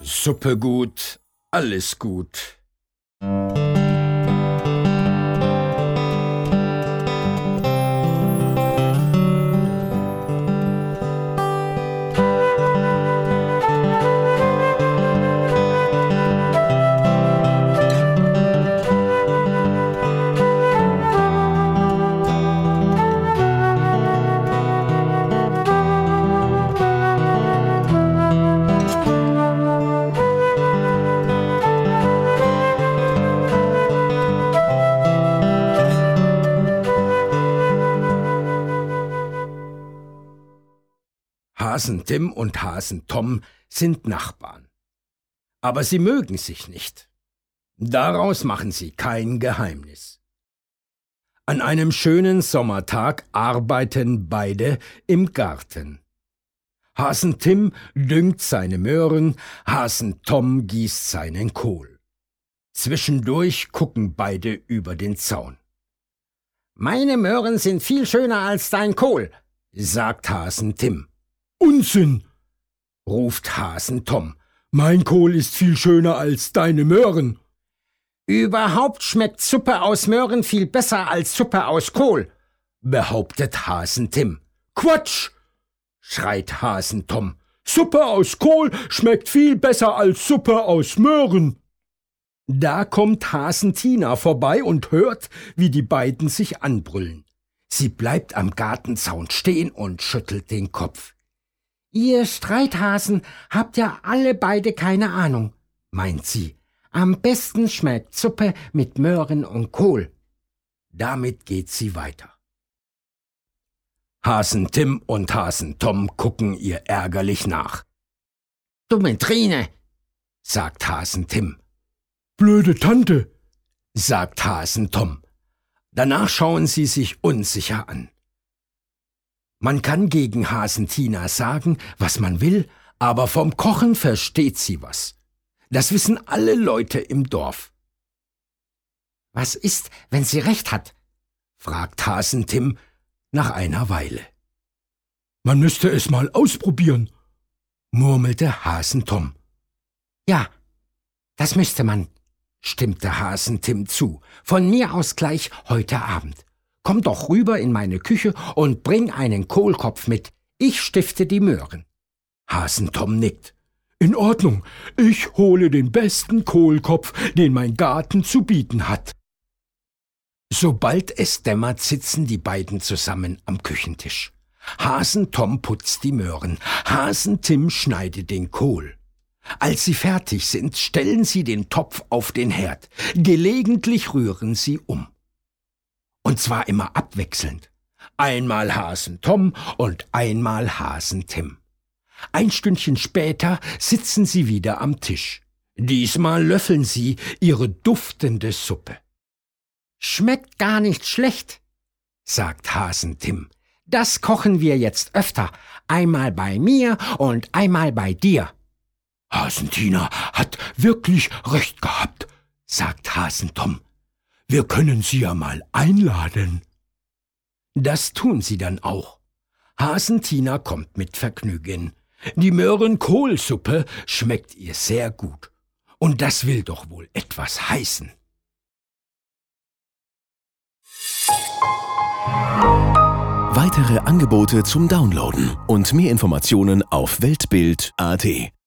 Suppe gut, alles gut. Hasen Tim und Hasen Tom sind Nachbarn. Aber sie mögen sich nicht. Daraus machen sie kein Geheimnis. An einem schönen Sommertag arbeiten beide im Garten. Hasen Tim düngt seine Möhren, Hasen Tom gießt seinen Kohl. Zwischendurch gucken beide über den Zaun. Meine Möhren sind viel schöner als dein Kohl, sagt Hasen Tim. Unsinn, ruft Hasen Tom. Mein Kohl ist viel schöner als deine Möhren. Überhaupt schmeckt Suppe aus Möhren viel besser als Suppe aus Kohl, behauptet Hasen Tim. Quatsch, schreit Hasen Tom. Suppe aus Kohl schmeckt viel besser als Suppe aus Möhren. Da kommt Hasen Tina vorbei und hört, wie die beiden sich anbrüllen. Sie bleibt am Gartenzaun stehen und schüttelt den Kopf. Ihr Streithasen habt ja alle beide keine Ahnung, meint sie. Am besten schmeckt Suppe mit Möhren und Kohl. Damit geht sie weiter. Hasen Tim und Hasen Tom gucken ihr ärgerlich nach. Dumme Trine, sagt Hasen Tim. Blöde Tante, sagt Hasen Tom. Danach schauen sie sich unsicher an. Man kann gegen Hasentina sagen, was man will, aber vom Kochen versteht sie was. Das wissen alle Leute im Dorf. Was ist, wenn sie recht hat? fragt Hasentim nach einer Weile. Man müsste es mal ausprobieren, murmelte Hasentom. Ja, das müsste man, stimmte Hasentim zu, von mir aus gleich heute Abend. Komm doch rüber in meine Küche und bring einen Kohlkopf mit. Ich stifte die Möhren. Hasentom nickt. In Ordnung, ich hole den besten Kohlkopf, den mein Garten zu bieten hat. Sobald es dämmert, sitzen die beiden zusammen am Küchentisch. Hasentom putzt die Möhren, Hasentim schneidet den Kohl. Als sie fertig sind, stellen sie den Topf auf den Herd. Gelegentlich rühren sie um. Und zwar immer abwechselnd. Einmal Hasen Tom und einmal Hasen Tim. Ein Stündchen später sitzen sie wieder am Tisch. Diesmal löffeln sie ihre duftende Suppe. Schmeckt gar nicht schlecht, sagt Hasen Tim. Das kochen wir jetzt öfter, einmal bei mir und einmal bei dir. Hasentina hat wirklich recht gehabt, sagt Hasen Tom. Wir können sie ja mal einladen. Das tun sie dann auch. Hasentina kommt mit Vergnügen. Die Möhrenkohlsuppe schmeckt ihr sehr gut. Und das will doch wohl etwas heißen. Weitere Angebote zum Downloaden und mehr Informationen auf Weltbild.at